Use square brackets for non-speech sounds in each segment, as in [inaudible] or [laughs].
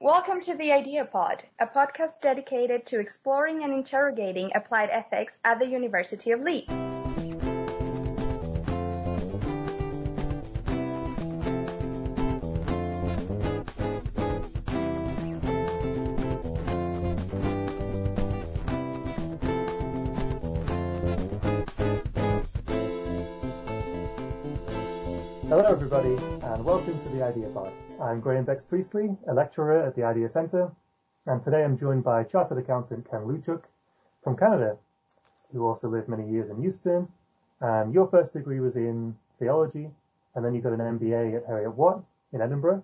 Welcome to the Idea Pod, a podcast dedicated to exploring and interrogating applied ethics at the University of Leeds. Hello, everybody, and welcome to the Idea Pod. I'm Graham Bex Priestley, a lecturer at the Idea Centre, and today I'm joined by Chartered Accountant Ken Lewchuk from Canada, who also lived many years in Houston. And your first degree was in theology, and then you got an MBA at Heriot Watt in Edinburgh.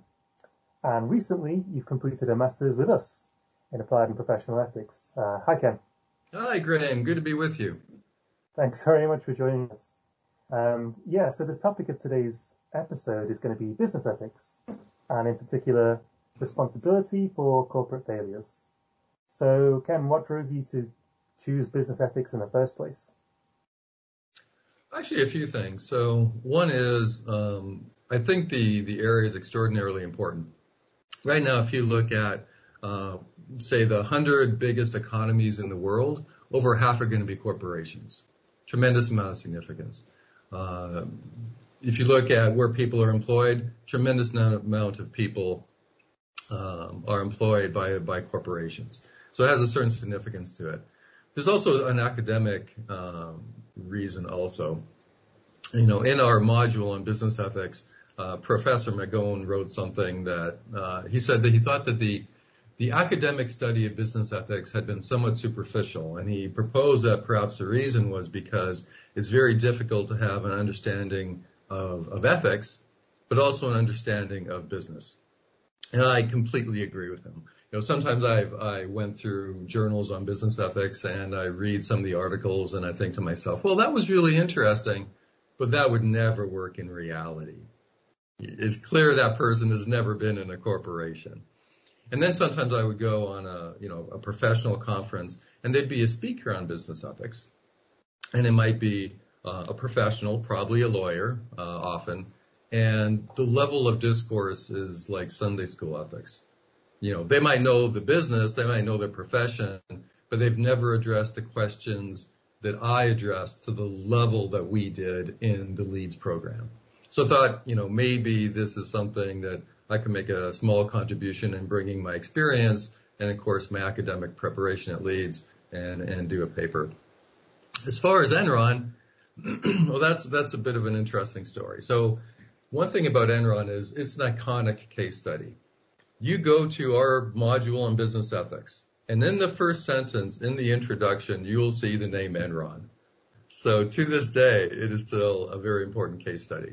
And recently, you've completed a master's with us in applied and professional ethics. Uh, hi, Ken. Hi, Graham. Good to be with you. Thanks very much for joining us. Um, yeah, so the topic of today's episode is going to be business ethics, and in particular, responsibility for corporate failures. So, Ken, what drove you to choose business ethics in the first place? Actually, a few things. So, one is um, I think the the area is extraordinarily important. Right now, if you look at uh, say the hundred biggest economies in the world, over half are going to be corporations. Tremendous amount of significance. Uh, if you look at where people are employed, tremendous amount of people um, are employed by by corporations. So it has a certain significance to it. There's also an academic um, reason also. You know, in our module on business ethics, uh, Professor McGowan wrote something that uh, he said that he thought that the the academic study of business ethics had been somewhat superficial, and he proposed that perhaps the reason was because it's very difficult to have an understanding of, of ethics, but also an understanding of business. And I completely agree with him. You know, sometimes I've, I went through journals on business ethics and I read some of the articles and I think to myself, well, that was really interesting, but that would never work in reality. It's clear that person has never been in a corporation. And then sometimes I would go on a, you know, a professional conference and there'd be a speaker on business ethics. And it might be uh, a professional, probably a lawyer, uh, often. And the level of discourse is like Sunday school ethics. You know, they might know the business, they might know their profession, but they've never addressed the questions that I addressed to the level that we did in the Leeds program. So I thought, you know, maybe this is something that I can make a small contribution in bringing my experience and of course my academic preparation at Leeds and, and do a paper. As far as Enron, [clears throat] well, that's, that's a bit of an interesting story. So one thing about Enron is it's an iconic case study. You go to our module on business ethics and in the first sentence in the introduction, you will see the name Enron. So to this day, it is still a very important case study.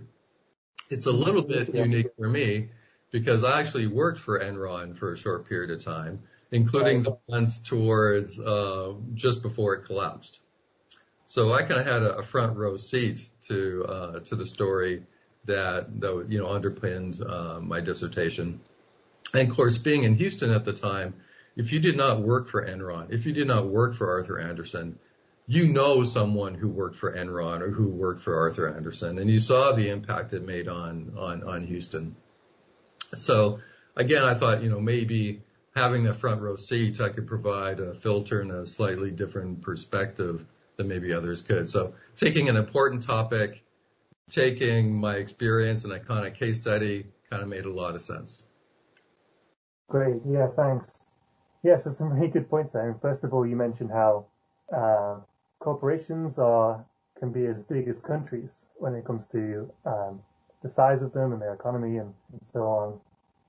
It's a little bit unique for me because I actually worked for Enron for a short period of time, including the months towards uh, just before it collapsed. So I kind of had a, a, front row seat to uh, to the story that that you know underpinned uh, my dissertation. And of course, being in Houston at the time, if you did not work for Enron, if you did not work for Arthur Andersen, you know someone who worked for Enron or who worked for Arthur Andersen, and you saw the impact it made on on on Houston. So again, I thought, you know, maybe having a front row seat, I could provide a filter and a slightly different perspective than maybe others could. So taking an important topic, taking my experience and iconic case study kind of made a lot of sense. Great. Yeah, thanks. Yes, there's some really good points there. First of all, you mentioned how uh, corporations are can be as big as countries when it comes to um, the size of them and their economy and, and so on.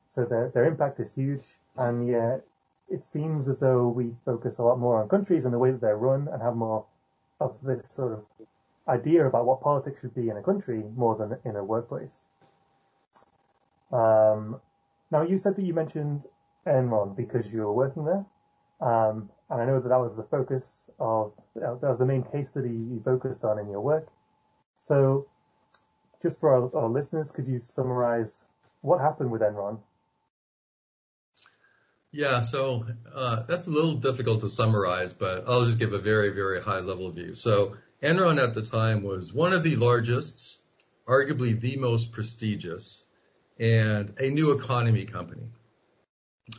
So their, their impact is huge. And yet it seems as though we focus a lot more on countries and the way that they're run and have more of this sort of idea about what politics should be in a country more than in a workplace. Um, now you said that you mentioned Enron because you were working there. Um, and I know that that was the focus of, that was the main case study you focused on in your work. So just for our, our listeners, could you summarize what happened with Enron? Yeah, so uh, that's a little difficult to summarize, but I'll just give a very, very high level view. So Enron at the time was one of the largest, arguably the most prestigious, and a new economy company.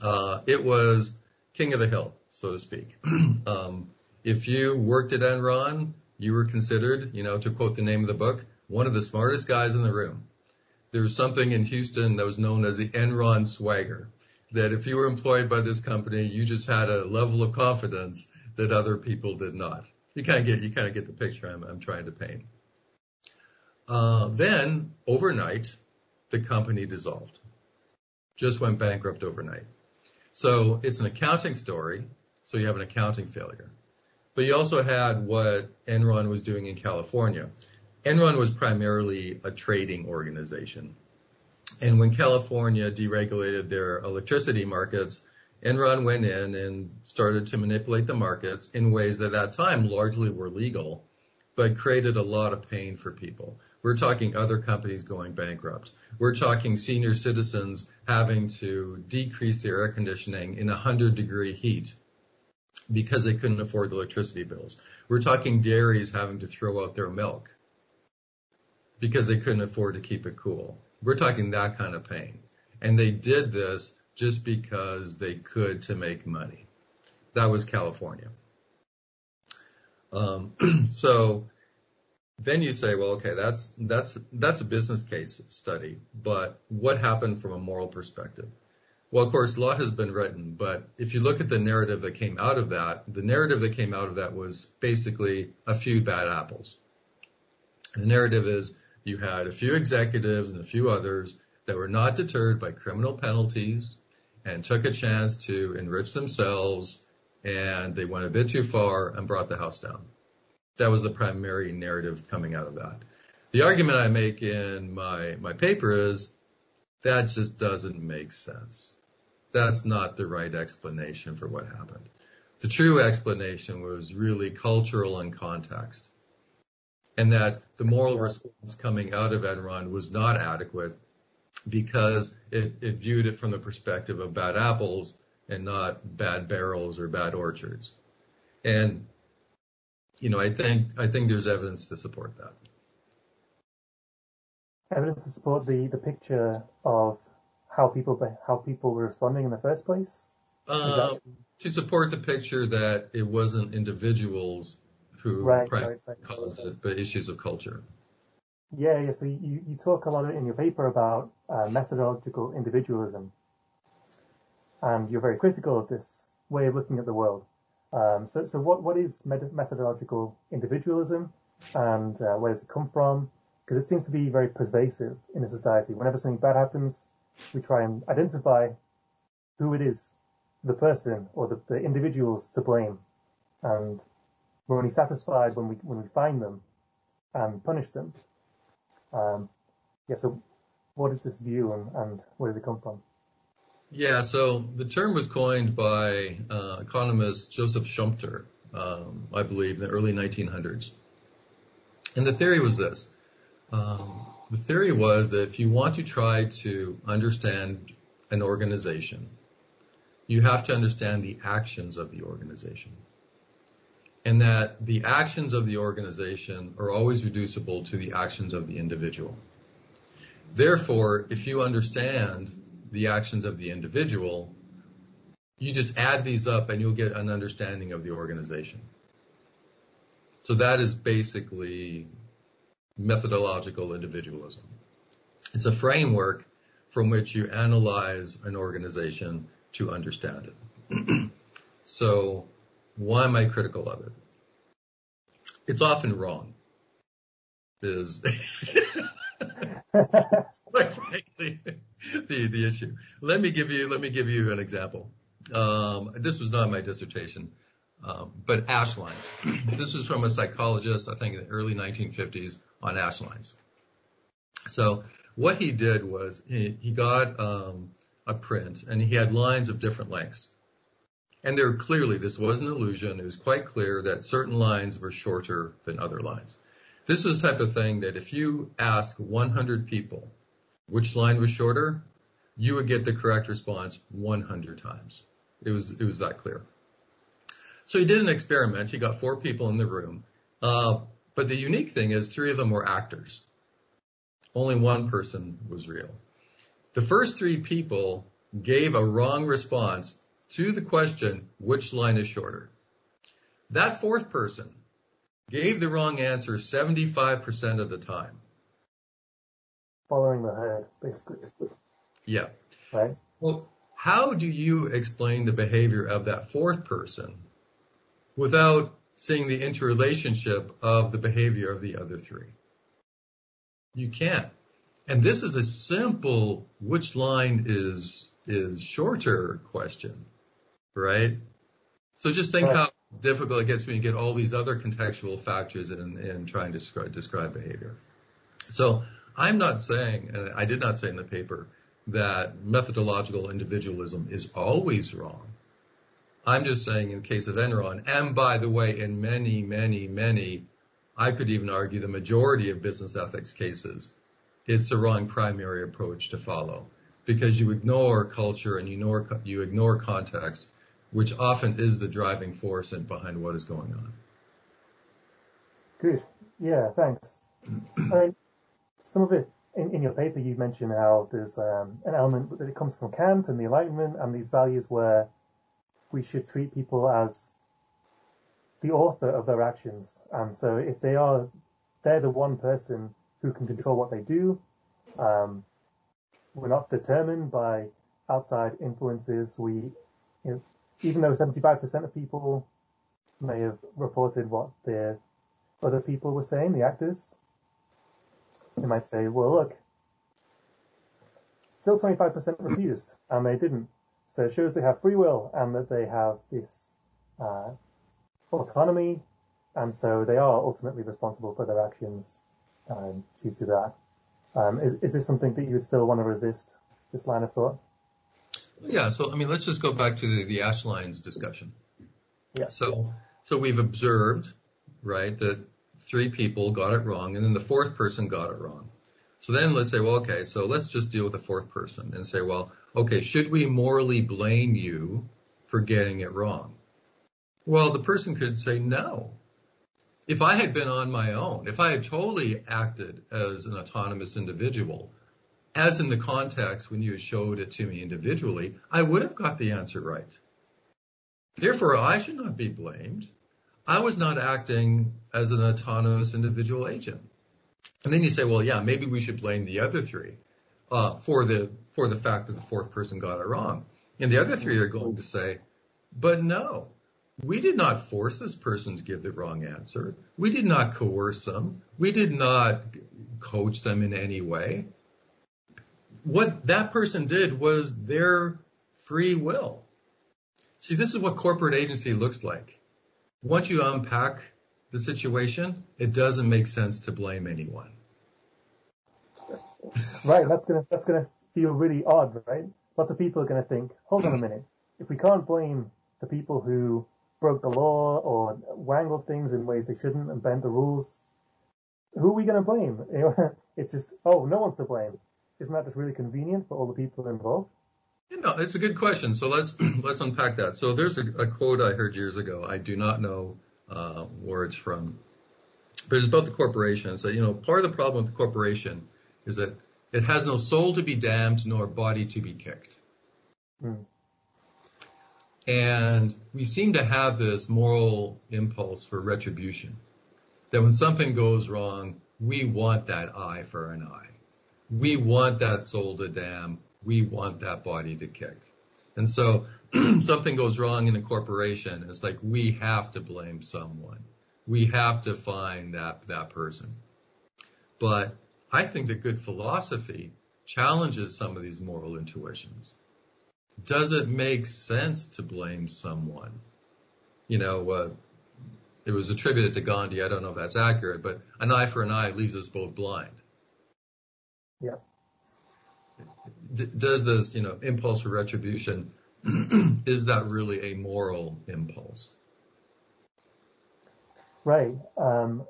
Uh, it was king of the hill, so to speak. [clears throat] um, if you worked at Enron, you were considered, you know, to quote the name of the book, one of the smartest guys in the room. There was something in Houston that was known as the Enron swagger, that if you were employed by this company, you just had a level of confidence that other people did not. You kind of get, you kind of get the picture I'm, I'm trying to paint. Uh, then overnight, the company dissolved. Just went bankrupt overnight. So it's an accounting story. So you have an accounting failure. But you also had what Enron was doing in California. Enron was primarily a trading organization. And when California deregulated their electricity markets, Enron went in and started to manipulate the markets in ways that at that time largely were legal, but created a lot of pain for people. We're talking other companies going bankrupt. We're talking senior citizens having to decrease their air conditioning in 100 degree heat because they couldn't afford the electricity bills. We're talking dairies having to throw out their milk because they couldn't afford to keep it cool. We're talking that kind of pain. And they did this just because they could to make money. That was California. Um, [clears throat] so then you say, well, okay, that's that's that's a business case study, but what happened from a moral perspective? Well, of course, a lot has been written, but if you look at the narrative that came out of that, the narrative that came out of that was basically a few bad apples. The narrative is you had a few executives and a few others that were not deterred by criminal penalties and took a chance to enrich themselves and they went a bit too far and brought the house down. That was the primary narrative coming out of that. The argument I make in my, my paper is that just doesn't make sense. That's not the right explanation for what happened. The true explanation was really cultural and context. And that the moral response coming out of Enron was not adequate because it, it viewed it from the perspective of bad apples and not bad barrels or bad orchards. And you know, I think I think there's evidence to support that. Evidence to support the the picture of how people how people were responding in the first place. Uh, that... To support the picture that it wasn't individuals who right, right, right. caused it, but issues of culture. Yeah, yeah. So you, you talk a lot in your paper about uh, methodological individualism, and you're very critical of this way of looking at the world. Um, so, so what, what is methodological individualism and uh, where does it come from? Because it seems to be very pervasive in a society. Whenever something bad happens, we try and identify who it is, the person or the, the individuals to blame. And we're only satisfied when we, when we find them and punish them. Um, yeah, so what is this view and, and where does it come from? Yeah, so the term was coined by uh, economist Joseph Schumpeter, um, I believe, in the early 1900s. And the theory was this. Um, the theory was that if you want to try to understand an organization, you have to understand the actions of the organization. And that the actions of the organization are always reducible to the actions of the individual. Therefore, if you understand the actions of the individual, you just add these up and you'll get an understanding of the organization. So that is basically methodological individualism. It's a framework from which you analyze an organization to understand it. [clears throat] so why am I critical of it? It's often wrong. Is [laughs] quite frankly the the issue. Let me give you let me give you an example. Um, this was not my dissertation, um, but Asch lines. this was from a psychologist, I think, in the early 1950s on Asch lines. So what he did was he he got um, a print and he had lines of different lengths. And there clearly, this was an illusion. It was quite clear that certain lines were shorter than other lines. This was the type of thing that if you ask 100 people which line was shorter, you would get the correct response 100 times. It was it was that clear. So he did an experiment. He got four people in the room, uh, but the unique thing is three of them were actors. Only one person was real. The first three people gave a wrong response to the question, which line is shorter? That fourth person gave the wrong answer 75% of the time. Following the herd, basically. Yeah. Right. Well, how do you explain the behavior of that fourth person without seeing the interrelationship of the behavior of the other three? You can't. And this is a simple which line is is shorter question, right? So just think right. how difficult it gets when you get all these other contextual factors in, in trying to describe, describe behavior. So I'm not saying, and I did not say in the paper, that methodological individualism is always wrong. I'm just saying in the case of Enron, and by the way, in many, many, many, I could even argue the majority of business ethics cases, it's the wrong primary approach to follow because you ignore culture and you ignore, you ignore context, which often is the driving force behind what is going on. Good. Yeah, thanks. I mean, some of it in, in your paper, you mentioned how there's um, an element that it comes from Kant and the Enlightenment and these values where we should treat people as the author of their actions. And so if they are, they're the one person who can control what they do. Um, we're not determined by outside influences. We, you know, even though 75% of people may have reported what the other people were saying, the actors, they might say, well, look, still 25% refused, and they didn't. So it shows they have free will and that they have this uh, autonomy, and so they are ultimately responsible for their actions um, due to that. Um, is, is this something that you would still want to resist, this line of thought? Yeah, so I mean, let's just go back to the, the Asch lines discussion. Yeah. So, so we've observed, right, that three people got it wrong, and then the fourth person got it wrong. So then let's say, well, okay, so let's just deal with the fourth person and say, well, okay, should we morally blame you for getting it wrong? Well, the person could say no. If I had been on my own, if I had totally acted as an autonomous individual, as in the context when you showed it to me individually, I would have got the answer right. Therefore, I should not be blamed. I was not acting as an autonomous individual agent. And then you say, well, yeah, maybe we should blame the other three uh, for the for the fact that the fourth person got it wrong. And the other three are going to say, but no, we did not force this person to give the wrong answer. We did not coerce them. We did not coach them in any way. What that person did was their free will. See, this is what corporate agency looks like once you unpack the situation, it doesn't make sense to blame anyone. [laughs] Right, that's gonna that's gonna feel really odd, right? Lots of people are gonna think, hold on a minute, if we can't blame the people who broke the law or wangled things in ways they shouldn't and bent the rules, who are we gonna blame? [laughs] it's just, oh, no one's to blame. Isn't that just really convenient for all the people involved? You know, it's a good question. So let's [clears throat] let's unpack that. So there's a, a quote I heard years ago. I do not know uh, where it's from, but it's about the corporation. So you know, part of the problem with the corporation is that it has no soul to be damned nor body to be kicked. Mm. And we seem to have this moral impulse for retribution. That when something goes wrong, we want that eye for an eye. We want that soul to damn we want that body to kick. And so [clears throat] something goes wrong in a corporation. It's like we have to blame someone. We have to find that, that person. But I think that good philosophy challenges some of these moral intuitions. Does it make sense to blame someone? You know, uh, it was attributed to Gandhi. I don't know if that's accurate, but an eye for an eye leaves us both blind. Yeah does this, you know, impulse for retribution, [clears throat] is that really a moral impulse? Right. Um,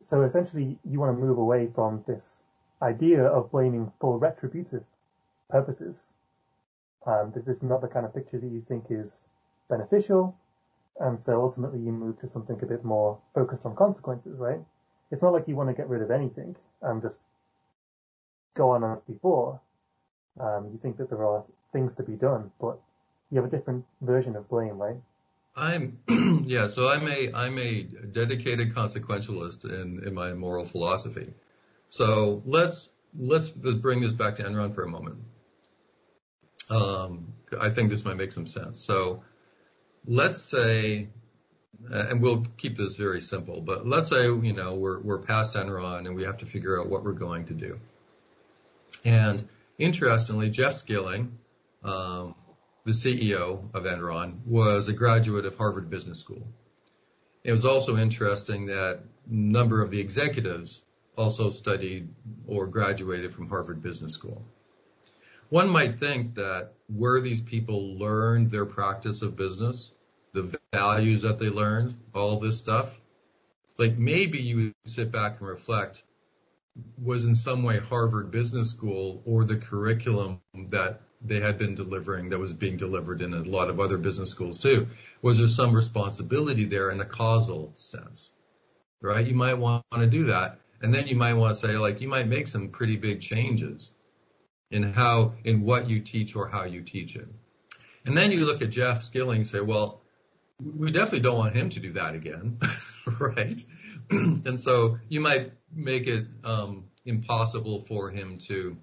so essentially, you want to move away from this idea of blaming for retributive purposes. Um, this is not the kind of picture that you think is beneficial, and so ultimately you move to something a bit more focused on consequences, right? It's not like you want to get rid of anything and just go on as before Um, you think that there are things to be done, but you have a different version of blame, right? I'm [clears throat] yeah, so I'm a I'm a dedicated consequentialist in in my moral philosophy. So let's let's bring this back to Enron for a moment. Um, I think this might make some sense. So let's say, and we'll keep this very simple, but let's say you know we're we're past Enron and we have to figure out what we're going to do. And interestingly, Jeff Skilling, um, the CEO of Enron, was a graduate of Harvard Business School. It was also interesting that a number of the executives also studied or graduated from Harvard Business School. One might think that where these people learned their practice of business, the values that they learned, all this stuff, like maybe you sit back and reflect, was in some way Harvard Business School or the curriculum that they had been delivering that was being delivered in a lot of other business schools too. Was there some responsibility there in a causal sense? Right? You might want to do that. And then you might want to say, like, you might make some pretty big changes in how, in what you teach or how you teach it. And then you look at Jeff Skilling and say, well, we definitely don't want him to do that again, [laughs] right? [clears throat] and so you might make it um, impossible for him to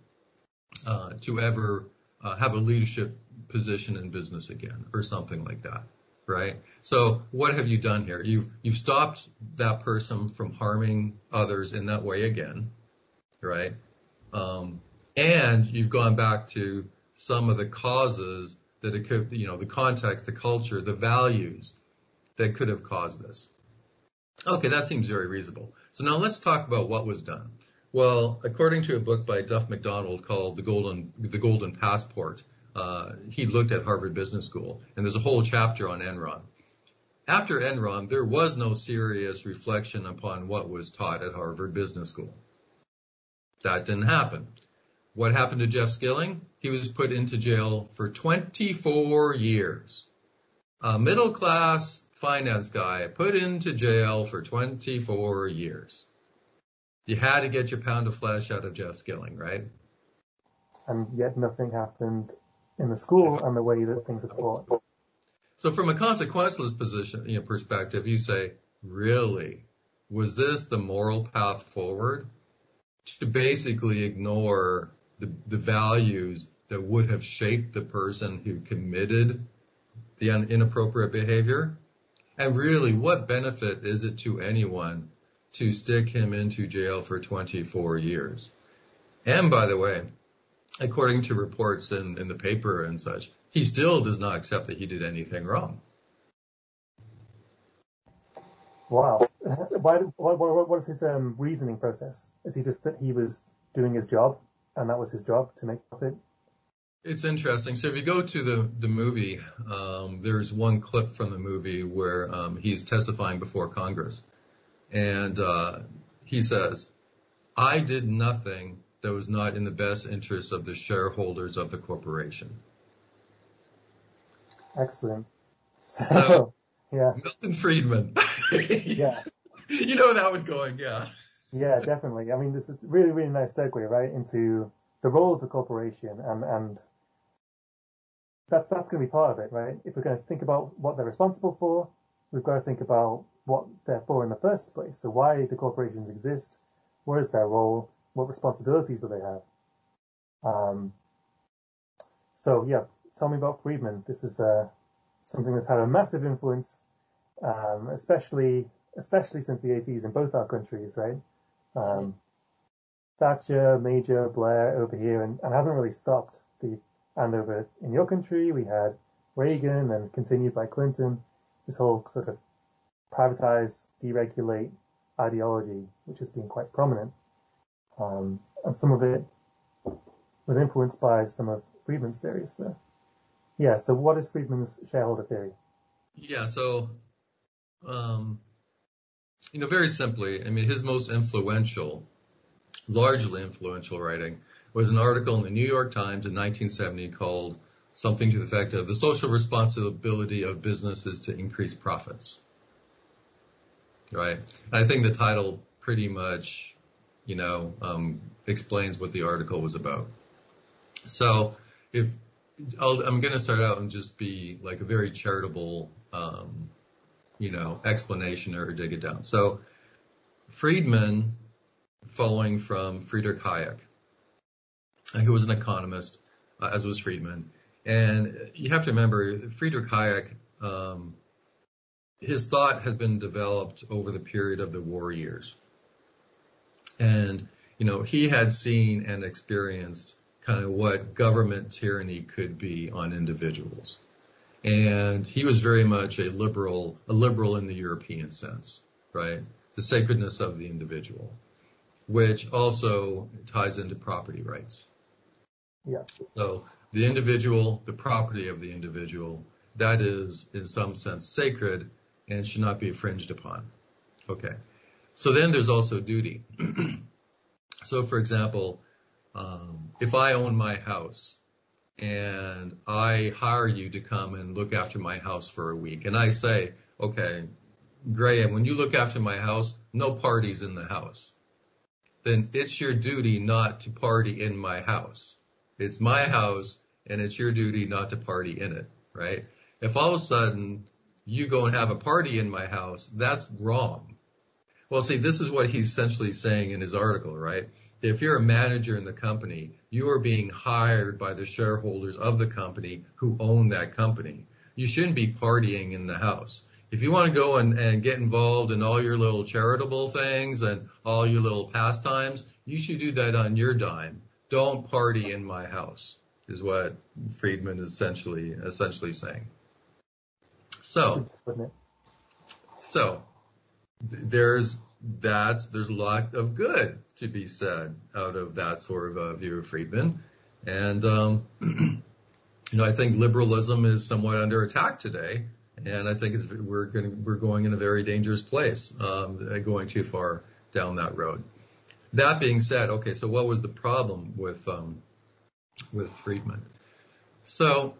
uh, to ever uh, have a leadership position in business again or something like that, right? So what have you done here? You've you've stopped that person from harming others in that way again, right? Um, and you've gone back to some of the causes that it could, you know, the context, the culture, the values that could have caused this. Okay, that seems very reasonable. So now let's talk about what was done. Well, according to a book by Duff McDonald called The Golden, the Golden Passport, uh, he looked at Harvard Business School, and there's a whole chapter on Enron. After Enron, there was no serious reflection upon what was taught at Harvard Business School. That didn't happen. What happened to Jeff Skilling? He was put into jail for 24 years. A middle class finance guy put into jail for 24 years. You had to get your pound of flesh out of Jeff Skilling, right? And yet nothing happened in the school and the way that things are taught. So from a consequentialist position, you know, perspective, you say, really, was this the moral path forward? To basically ignore the, the values that would have shaped the person who committed the inappropriate behavior? And really, what benefit is it to anyone to stick him into jail for 24 years. And by the way, according to reports in, in the paper and such, he still does not accept that he did anything wrong. Wow. Why, what, what, what is his um, reasoning process? Is he just that he was doing his job and that was his job to make profit? It's interesting. So if you go to the the movie, um, there's one clip from the movie where um, he's testifying before Congress, and uh, he says, I did nothing that was not in the best interest of the shareholders of the corporation. Excellent. So, [laughs] yeah. Milton Friedman. [laughs] yeah. You know where that was going, yeah. Yeah, definitely. I mean, this is really, really nice segue, right, into the role of the corporation and, and that, that's going to be part of it, right? If we're going to think about what they're responsible for, we've got to think about what they're for in the first place. So why do corporations exist? What is their role? What responsibilities do they have? Um, so yeah, tell me about Friedman. This is uh, something that's had a massive influence, um, especially especially since the 80s in both our countries, right? Um, Thatcher, Major, Blair over here, and, and hasn't really stopped. The and over in your country, we had Reagan and continued by Clinton. This whole sort of privatize, deregulate ideology, which has been quite prominent. Um, and some of it was influenced by some of Friedman's theories. So, yeah. So, what is Friedman's shareholder theory? Yeah. So, um, you know, very simply, I mean, his most influential, largely influential writing was an article in the New York Times in 1970 called something to the effect of the social responsibility of businesses to increase profits right? I think the title pretty much, you know, um, explains what the article was about. So if i am going to start out and just be like a very charitable, um, you know, explanation or dig it down. So Friedman, following from Friedrich Hayek, who was an economist, uh, as was Friedman, and you have to remember Friedrich Hayek. Um, his thought had been developed over the period of the war years. And, you know, he had seen and experienced kind of what government tyranny could be on individuals. And he was very much a liberal, a liberal in the European sense, right? The sacredness of the individual, which also ties into property rights. So the individual, the property of the individual, that is in some sense sacred and should not be infringed upon. Okay. So then there's also duty. [clears throat] so for example, um, if I own my house and I hire you to come and look after my house for a week and I say, okay, Graham, when you look after my house, no parties in the house. Then it's your duty not to party in my house. It's my house and it's your duty not to party in it, right? If all of a sudden you go and have a party in my house, that's wrong. Well, see, this is what he's essentially saying in his article, right? If you're a manager in the company, you are being hired by the shareholders of the company who own that company. You shouldn't be partying in the house. If you want to go and, and get involved in all your little charitable things and all your little pastimes, you should do that on your dime. Don't party in my house is what Friedman is essentially essentially saying. So, so there's that's there's a lot of good to be said out of that sort of a view of Friedman, and um, [clears throat] you know I think liberalism is somewhat under attack today, and I think we're going we're going in a very dangerous place, um, going too far down that road. That being said, okay, so what was the problem with um, with Friedman? So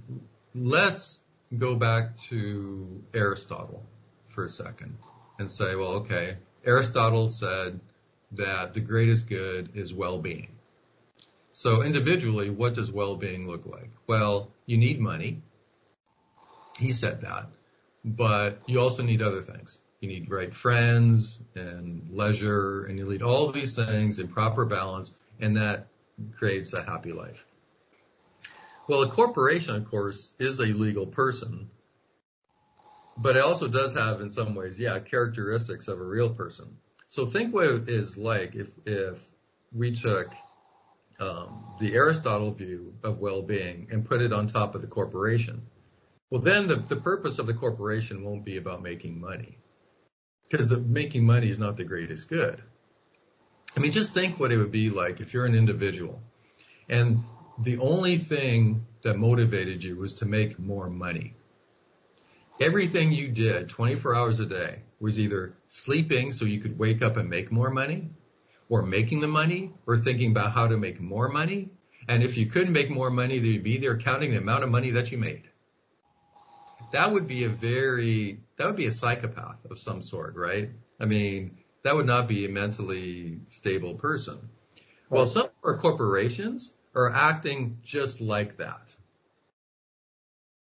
[clears throat] let's go back to Aristotle for a second and say, well, okay, Aristotle said that the greatest good is well-being. So individually, what does well-being look like? Well, you need money. He said that, but you also need other things. You need right friends and leisure and you need all these things in proper balance and that creates a happy life. Well, a corporation, of course, is a legal person, but it also does have, in some ways, yeah, characteristics of a real person. So think what it is like if if we took um, the Aristotle view of well-being and put it on top of the corporation. Well, then the, the purpose of the corporation won't be about making money because the making money is not the greatest good. I mean, just think what it would be like if you're an individual and the only thing that motivated you was to make more money. Everything you did 24 hours a day was either sleeping so you could wake up and make more money or making the money or thinking about how to make more money. And if you couldn't make more money, then you'd be there counting the amount of money that you made. That would be a very, that would be a psychopath of some sort, right? I mean, that would not be a mentally stable person. Well, some of our corporations are acting just like that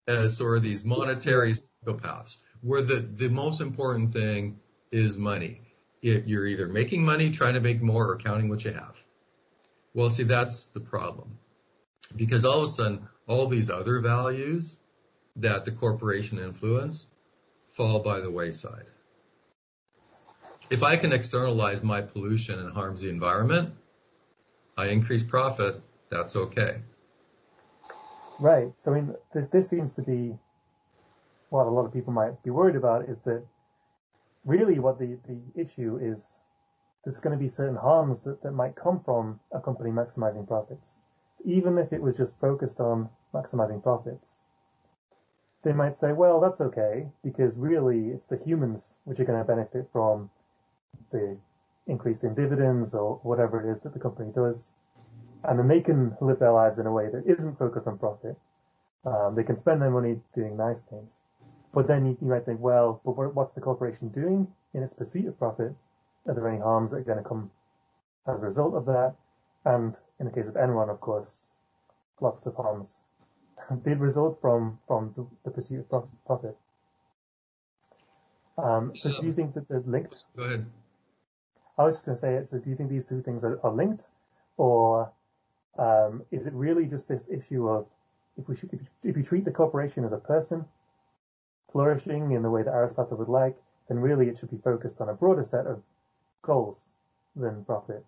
as sort of these monetary psychopaths where the, the most important thing is money. It, you're either making money, trying to make more, or counting what you have. Well, see, that's the problem. Because all of a sudden, all these other values that the corporation influence fall by the wayside. If I can externalize my pollution and harms the environment, I increase profit, that's okay. Right. So I mean, this this seems to be what a lot of people might be worried about is that really what the, the issue is there's going to be certain harms that, that might come from a company maximizing profits. So even if it was just focused on maximizing profits, they might say, well, that's okay because really it's the humans which are going to benefit from the increase in dividends or whatever it is that the company does and then they can live their lives in a way that isn't focused on profit. Um, they can spend their money doing nice things. But then you, you, might think, well, but what's the corporation doing in its pursuit of profit? Are there any harms that are going to come as a result of that? And in the case of Enron, of course, lots of harms did result from from the, the pursuit of profit. Um, so do you think that they're linked? Go ahead. I was just going to say it. So do you think these two things are, are linked, or um, is it really just this issue of if we should, if, if you treat the corporation as a person flourishing in the way that Aristotle would like, then really it should be focused on a broader set of goals than profit.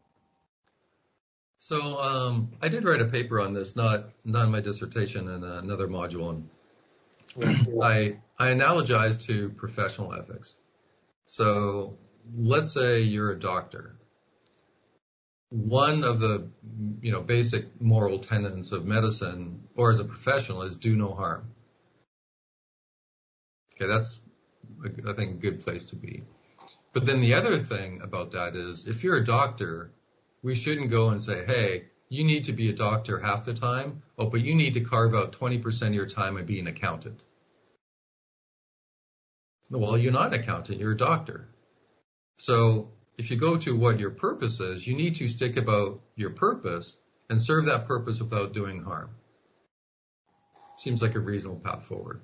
So um, I did write a paper on this, not not in my dissertation, in another module. And I I analogize to professional ethics. So let's say you're a doctor. One of the you know basic moral tenets of medicine, or as a professional, is do no harm. Okay, that's I think a good place to be. But then the other thing about that is, if you're a doctor we shouldn't go and say, hey, you need to be a doctor half the time. Oh, but you need to carve out 20% of your time and be an accountant. Well, you're not an accountant, you're a doctor. So if you go to what your purpose is, you need to stick about your purpose and serve that purpose without doing harm. Seems like a reasonable path forward.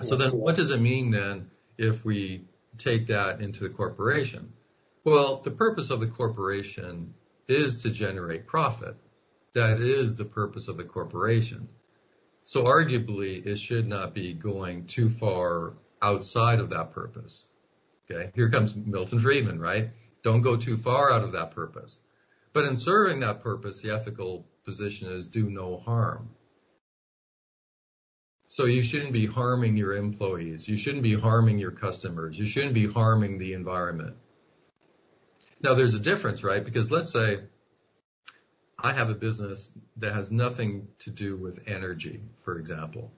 So then what does it mean then if we take that into the corporation? Well, the purpose of the corporation is to generate profit. That is the purpose of the corporation. So arguably, it should not be going too far outside of that purpose. Okay, here comes Milton Friedman, right? Don't go too far out of that purpose. But in serving that purpose, the ethical position is do no harm. So you shouldn't be harming your employees. You shouldn't be harming your customers. You shouldn't be harming the environment. Now there's a difference, right? Because let's say I have a business that has nothing to do with energy, for example.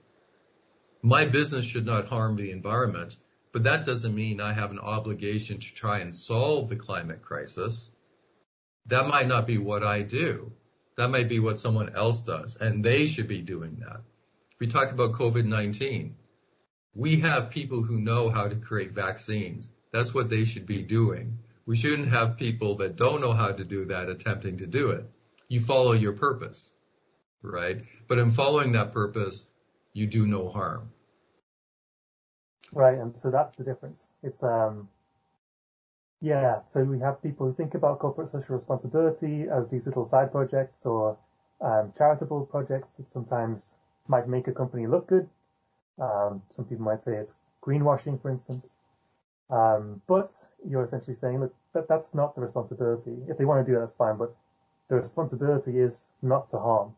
My business should not harm the environment, but that doesn't mean I have an obligation to try and solve the climate crisis. That might not be what I do. That might be what someone else does, and they should be doing that. We talk about COVID-19. We have people who know how to create vaccines. That's what they should be doing. We shouldn't have people that don't know how to do that attempting to do it. You follow your purpose, right? But in following that purpose, you do no harm. Right, and so that's the difference. It's um, yeah. So we have people who think about corporate social responsibility as these little side projects or um, charitable projects that sometimes might make a company look good. Um, some people might say it's greenwashing, for instance. Um, but you're essentially saying, look, that, that's not the responsibility. If they want to do that, that's fine, but the responsibility is not to harm.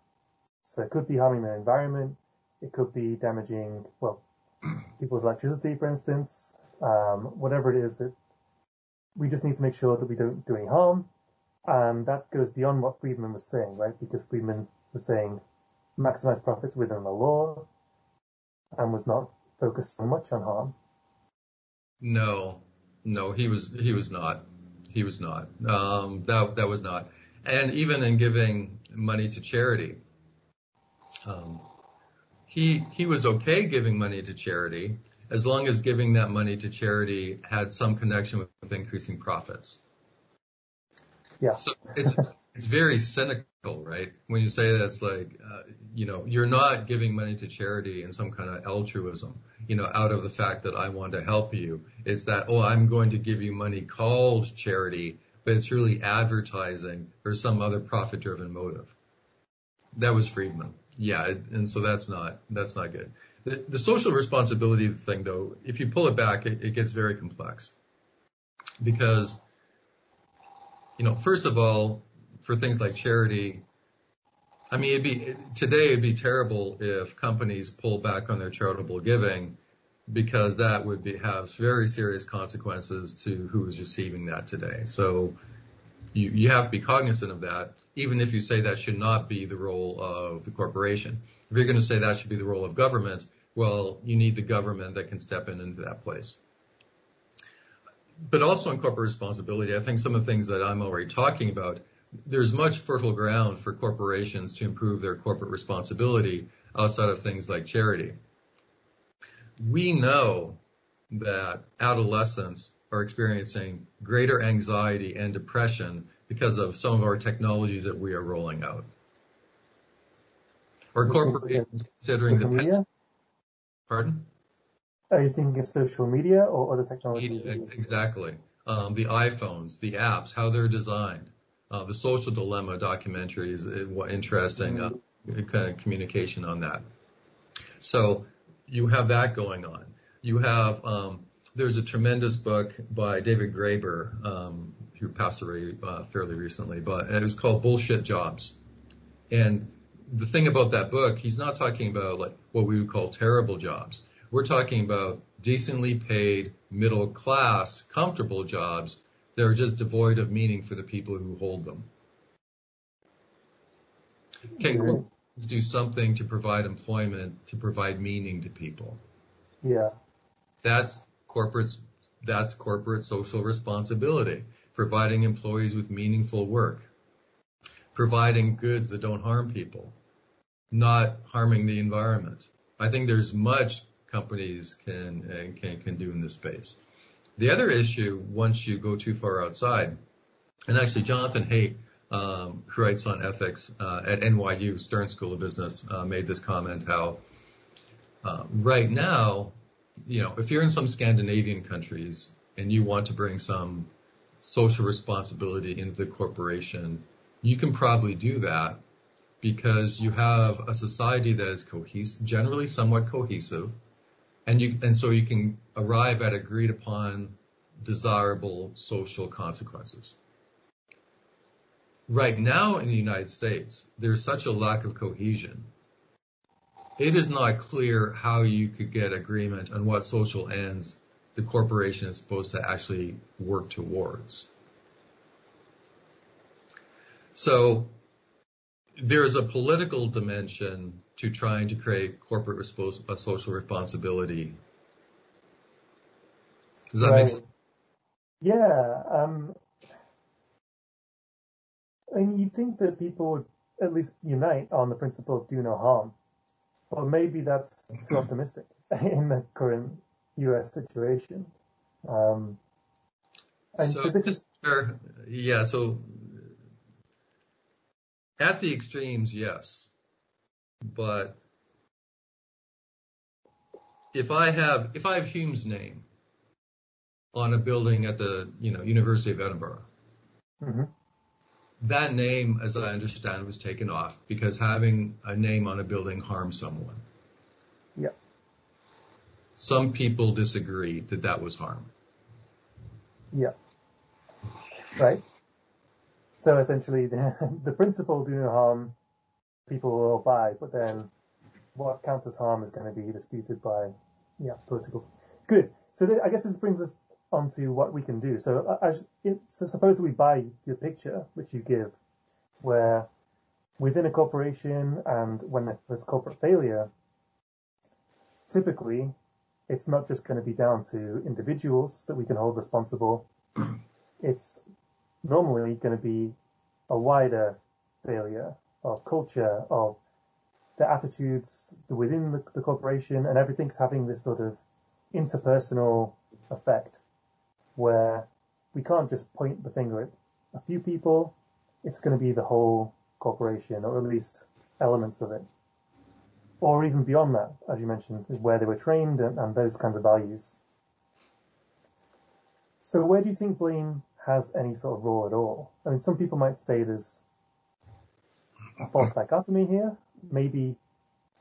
So it could be harming the environment. It could be damaging, well, [clears throat] people's electricity, for instance, um, whatever it is that we just need to make sure that we don't do any harm. And that goes beyond what Friedman was saying, right? Because Friedman was saying maximize profits within the law and was not focused so much on harm. No, no, he was he was not. He was not. Um, that that was not. And even in giving money to charity, um, he he was okay giving money to charity as long as giving that money to charity had some connection with, with increasing profits. Yeah. So it's it's very cynical, right? When you say that's like, uh, you know, you're not giving money to charity in some kind of altruism, you know, out of the fact that I want to help you. It's that, oh, I'm going to give you money called charity, but it's really advertising or some other profit driven motive. That was Friedman. Yeah. And so that's not, that's not good. The, the social responsibility thing though, if you pull it back, it, it gets very complex because, you know, first of all, for things like charity, I mean, it'd be today it'd be terrible if companies pull back on their charitable giving because that would be have very serious consequences to who is receiving that today. So you you have to be cognizant of that, even if you say that should not be the role of the corporation. If you're going to say that should be the role of government, well, you need the government that can step in into that place. But also in corporate responsibility, I think some of the things that I'm already talking about there's much fertile ground for corporations to improve their corporate responsibility outside of things like charity. We know that adolescents are experiencing greater anxiety and depression because of some of our technologies that we are rolling out. or corporations considering social the media? pardon Are you thinking of social media or other technologies? exactly um, the iPhones, the apps, how they're designed. Uh, the social dilemma documentary is uh, interesting uh, kind of communication on that. So you have that going on. You have um, there's a tremendous book by David Graeber um, who passed away uh, fairly recently, but it was called Bullshit Jobs. And the thing about that book, he's not talking about like what we would call terrible jobs. We're talking about decently paid, middle class, comfortable jobs that are just devoid of meaning for the people who hold them. Can Mhm. do something to provide employment, to provide meaning to people? Yeah. That's corporate, that's corporate social responsibility. Providing employees with meaningful work. Providing goods that don't harm people. Not harming the environment. I think there's much companies can, can, can do in this space. The other issue, once you go too far outside, and actually Jonathan Haidt, um, who writes on ethics uh, at NYU Stern School of Business, uh, made this comment how uh, right now, you know, if you're in some Scandinavian countries and you want to bring some social responsibility into the corporation, you can probably do that because you have a society that is generally somewhat cohesive, and you and so you can arrive at agreed upon desirable social consequences. Right now in the United States, there's such a lack of cohesion. It is not clear how you could get agreement on what social ends the corporation is supposed to actually work towards. So there's a political dimension to trying to create corporate respons- a social responsibility. Does that Right. make sense? Yeah. Um, and you'd think that people would at least unite on the principle of do no harm. But maybe that's too optimistic [laughs] in the current US situation. Um, and so, this is. Yeah. So at the extremes, yes. But if I have if I have Hume's name on a building at the you know University of Edinburgh, Mhm. that name, as I understand, was taken off because having a name on a building harms someone. Yeah. Some people disagree that that was harm. yeah. Right. So essentially [laughs] the, the principle do no harm, people will buy, but then what counts as harm is going to be disputed by, yeah, political. Good. So th- I guess this brings us onto what we can do. So, uh, as, it, so suppose that we buy the picture which you give, where within a corporation and when there's corporate failure, typically it's not just going to be down to individuals that we can hold responsible. [clears throat] it's normally going to be a wider failure of culture, of the attitudes within the, the corporation, and everything's having this sort of interpersonal effect where we can't just point the finger at a few people. It's going to be the whole corporation, or at least elements of it. Or even beyond that, as you mentioned, where they were trained and, and those kinds of values. So where do you think blame has any sort of role at all? I mean, some people might say there's false dichotomy here. Mm. Maybe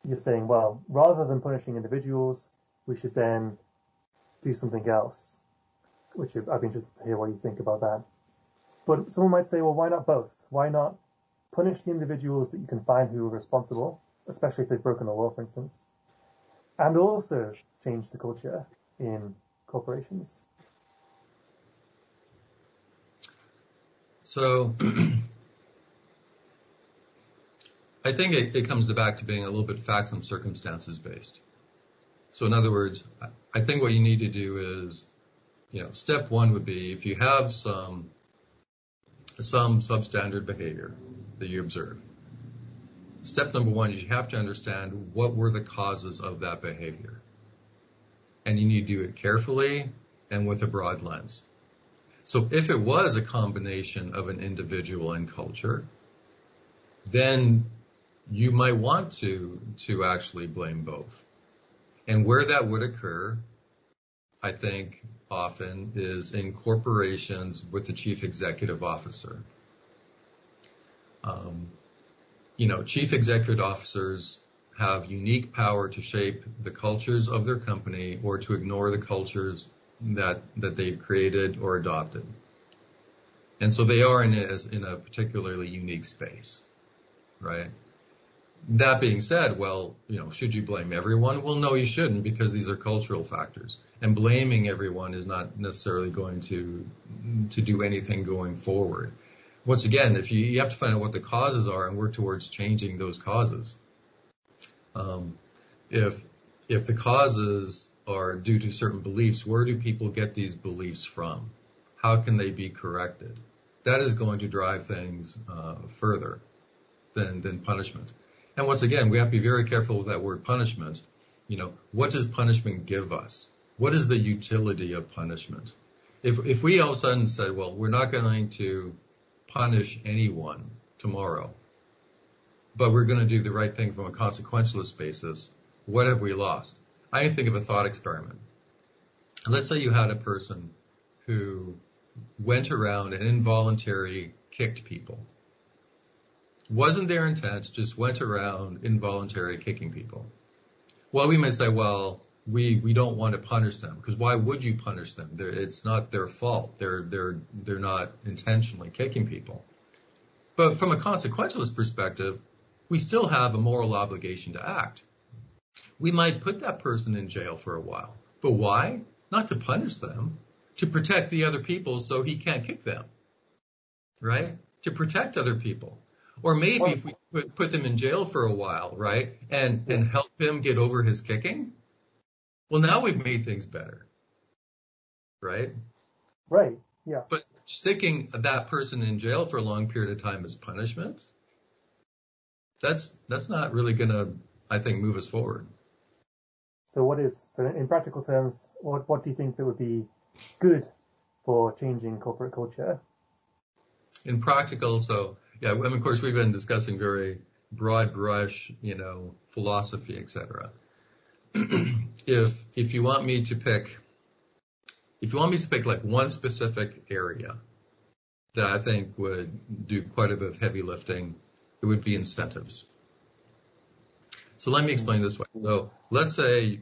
you're saying, well, rather than punishing individuals, we should then do something else. Which I'd be interested to hear what you think about that. But someone might say, well, why not both? Why not punish the individuals that you can find who are responsible, especially if they've broken the law, for instance, and also change the culture in corporations? So [clears throat] I think it, comes back to being a little bit facts and circumstances based. So in other words, I- I think what you need to do is, you know, step one would be if you have some some substandard behavior that you observe. Step number one is you have to understand what were the causes of that behavior. And you need to do it carefully and with a broad lens. So if it was a combination of an individual and culture, then you might want to to actually blame both. And where that would occur, I think often is in corporations with the chief executive officer. Um, you know, chief executive officers have unique power to shape the cultures of their company or to ignore the cultures that that they've created or adopted. And so they are in a, in a particularly unique space, right? That being said, well, you know, should you blame everyone? Well, no, you shouldn't because these are cultural factors. And blaming everyone is not necessarily going to to do anything going forward. Once again, if you, you have to find out what the causes are and work towards changing those causes. Um, if if the causes are due to certain beliefs, where do people get these beliefs from? How can they be corrected? That is going to drive things uh, further than than punishment. And once again, we have to be very careful with that word punishment. You know, what does punishment give us? What is the utility of punishment? If, if we all of a sudden said, well, we're not going to punish anyone tomorrow, but we're going to do the right thing from a consequentialist basis, what have we lost? I think of a thought experiment. Let's say you had a person who went around and involuntarily kicked people wasn't their intent, just went around involuntarily kicking people. Well, we may say, well, we, we don't want to punish them because why would you punish them? They're, it's not their fault. They're, they're, they're not intentionally kicking people. But from a consequentialist perspective, we still have a moral obligation to act. We might put that person in jail for a while. But why? Not to punish them, to protect the other people so he can't kick them. Right? To protect other people. Or maybe if we put, put them in jail for a while, right? And, and help him get over his kicking. Well, now we've made things better. Right? Right. Yeah. But sticking that person in jail for a long period of time as punishment, that's, that's not really going to, I think, move us forward. So what is, so in practical terms, what, what do you think that would be good for changing corporate culture? In practical, so yeah, of course, we've been discussing very broad brush, you know, philosophy, etc. [clears throat] if if you want me to pick, if you want me to pick like one specific area that I think would do quite a bit of heavy lifting, it would be incentives. So let me explain this way. So let's say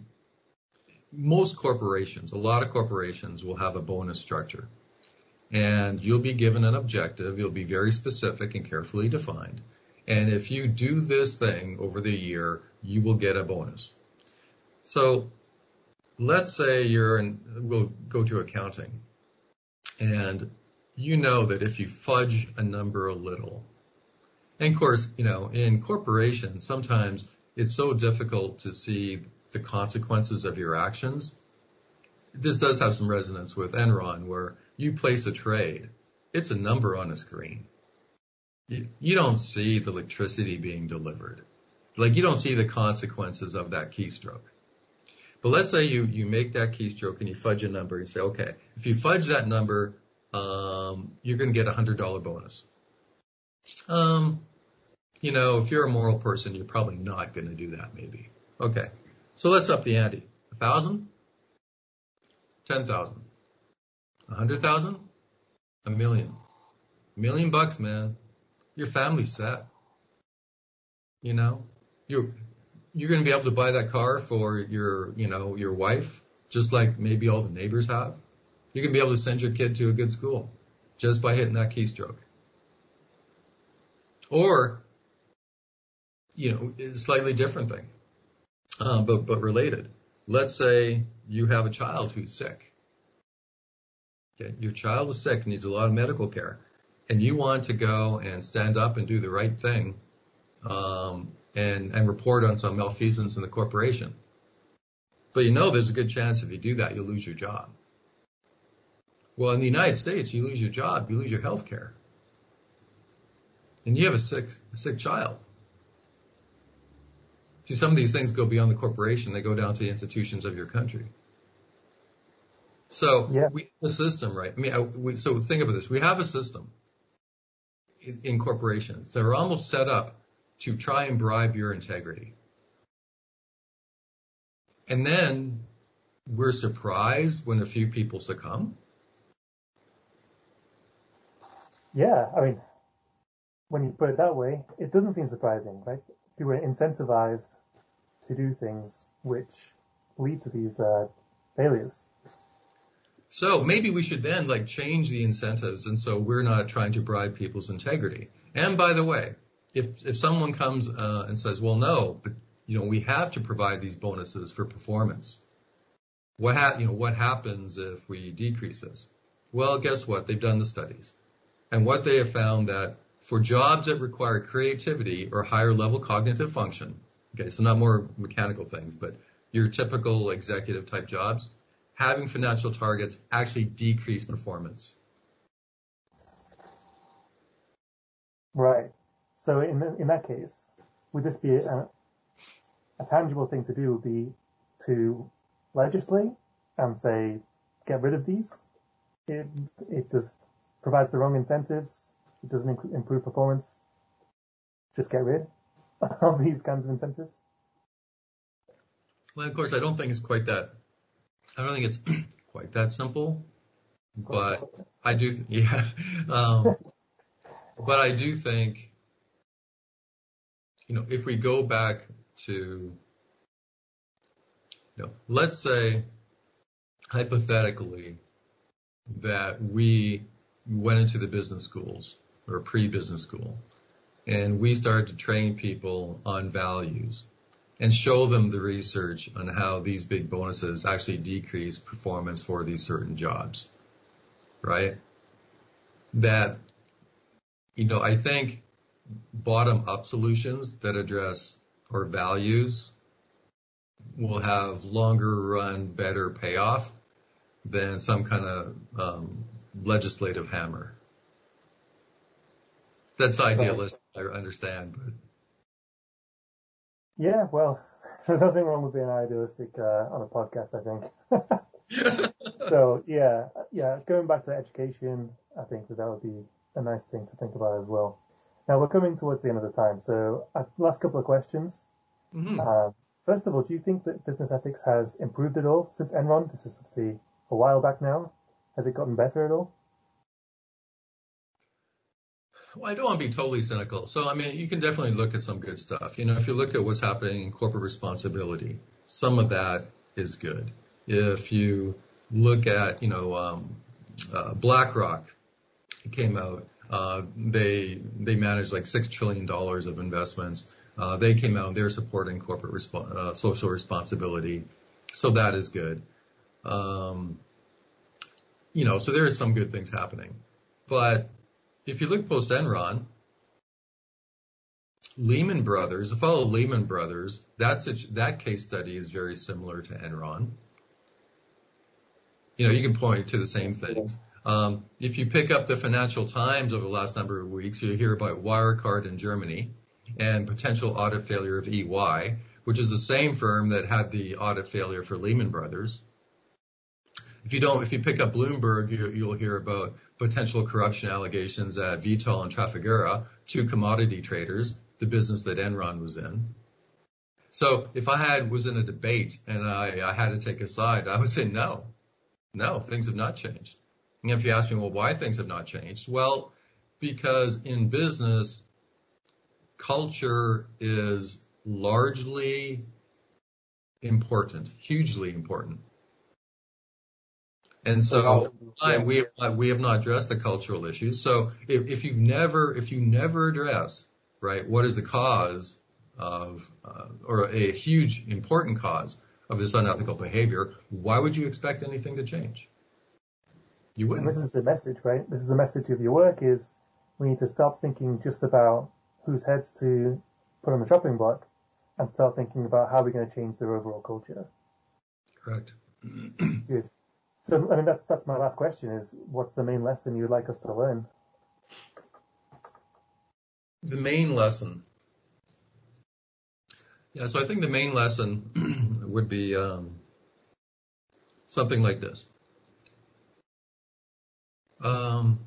most corporations, a lot of corporations will have a bonus structure and you'll be given an objective. You'll be very specific and carefully defined. And if you do this thing over the year, you will get a bonus. So let's say you're in, we'll go to accounting and you know that if you fudge a number a little, and of course, you know, in corporations, sometimes it's so difficult to see the consequences of your actions. This does have some resonance with Enron where you place a trade, it's a number on a screen. You, don't see the electricity being delivered. Like you don't see the consequences of that keystroke. But let's say you, you make that keystroke and you fudge a number. You say, okay, if you fudge that number, um, you're going to get a hundred dollar bonus. Um, you know, if you're a moral person, you're probably not going to do that maybe. Okay. So let's up the ante. A thousand? Ten thousand? A hundred thousand? A million. A million bucks, man. Your family's set. You know, you're, you're to be able to buy that car for your, you know, your wife, just like maybe all the neighbors have. You're to be able to send your kid to a good school just by hitting that keystroke. Or, you know, a slightly different thing, uh, but, but related. Let's say you have a child who's sick Okay, your child is sick, needs a lot of medical care, and you want to go and stand up and do the right thing, um, and and report on some malfeasance in the corporation. But you know there's a good chance if you do that, you'll lose your job. Well, in the United States, you lose your job, you lose your health care. And you have a sick, a sick child. See, some of these things go beyond the corporation. They go down to the institutions of your country. So yeah. we have a system, right? I mean, I, we, so think about this. We have a system in, in corporations that are almost set up to try and bribe your integrity. And then we're surprised when a few people succumb. Yeah, I mean, when you put it that way, it doesn't seem surprising, right? People were incentivized to do things which lead to these uh, failures. So maybe we should then like change the incentives, and so we're not trying to bribe people's integrity. And by the way, if if someone comes uh, and says, "Well, no, but you know we have to provide these bonuses for performance," what ha- you know what happens if we decrease this? Well, guess what? They've done the studies, and what they have found that for jobs that require creativity or higher level cognitive function, okay, so not more mechanical things, but your typical executive type jobs, having financial targets actually decrease performance. Right. So in in that case, would this be a, a tangible thing to do? Would be to legislate and say, get rid of these. It it just provides the wrong incentives. It doesn't improve performance. Just get rid [laughs] of these kinds of incentives. Well, of course, I don't think it's quite that. I don't think it's [clears throat] quite that simple, but I do. [laughs] Yeah, um, but I do think, you know, if we go back to, you know, let's say hypothetically that we went into the business schools or pre-business school and we started to train people on values and show them the research on how these big bonuses actually decrease performance for these certain jobs, right? That, you know, I think bottom up solutions that address our values will have longer run, better payoff than some kind of um, legislative hammer. That's idealist, I understand, but yeah, well, [laughs] there's nothing wrong with being idealistic uh, on a podcast, I think. [laughs] so yeah, yeah, going back to education, I think that that would be a nice thing to think about as well. Now we're coming towards the end of the time, so uh, last couple of questions. Mm-hmm. Uh, first of all, do you think that business ethics has improved at all since Enron? This is obviously a while back now. Has it gotten better at all? Well, I don't want to be totally cynical. So, I mean, you can definitely look at some good stuff. You know, if you look at what's happening in corporate responsibility, some of that is good. If you look at, you know, um, uh, BlackRock came out, uh, they they manage like six trillion dollars of investments. Uh, they came out, they're supporting corporate uh, social responsibility, so that is good. Um, you know, so there is some good things happening, but if you look post Enron, Lehman Brothers, the fellow Lehman Brothers, that's a, that case study is very similar to Enron. You know, you can point to the same things. Um, if you pick up the Financial Times over the last number of weeks, you'll hear about Wirecard in Germany and potential audit failure of EY, which is the same firm that had the audit failure for Lehman Brothers. If you don't, if you pick up Bloomberg, you, you'll hear about potential corruption allegations at Vitol and Trafigura, two commodity traders, the business that Enron was in. So if I had was in a debate and I, I had to take a side, I would say no, no, things have not changed. And if you ask me, well, why things have not changed? Well, because in business, culture is largely important, hugely important. And so we have, we have not addressed the cultural issues. So if, if you've never, if you never address, right, what is the cause of, uh, or a huge important cause of this unethical behavior, why would you expect anything to change? You wouldn't. And this is the message, right? This is the message of your work is we need to stop thinking just about whose heads to put on the chopping block and start thinking about how we're going to change their overall culture. Correct. Good. So, I mean, that's that's my last question: is what's the main lesson you'd like us to learn? The main lesson. Yeah, so I think the main lesson [clears throat] would be um, something like this. Um,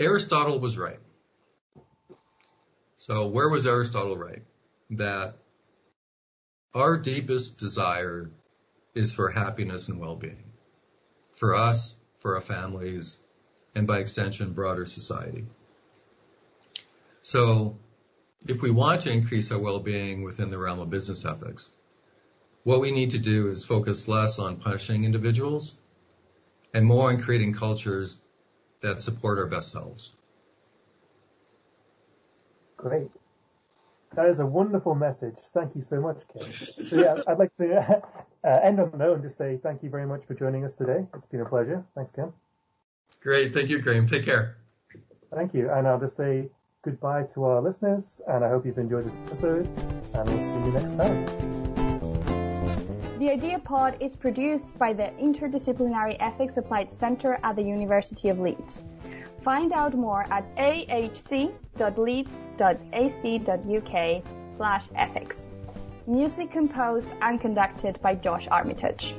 Aristotle was right. So where was Aristotle right? That our deepest desire is for happiness and well-being. For us, for our families, and by extension, broader society. So if we want to increase our well-being within the realm of business ethics, what we need to do is focus less on punishing individuals and more on creating cultures that support our best selves. Great. That is a wonderful message. Thank you so much, Ken. So yeah, I'd like to [laughs] uh, end on that note and just say thank you very much for joining us today. It's been a pleasure. Thanks, Ken. Great. Thank you, Graham. Take care. Thank you. And I'll just say goodbye to our listeners, and I hope you've enjoyed this episode, and we'll see you next time. The Idea Pod is produced by the Interdisciplinary Ethics Applied Center at the University of Leeds. Find out more at ahc.leeds.ac.uk slash ethics. Music composed and conducted by Josh Armitage.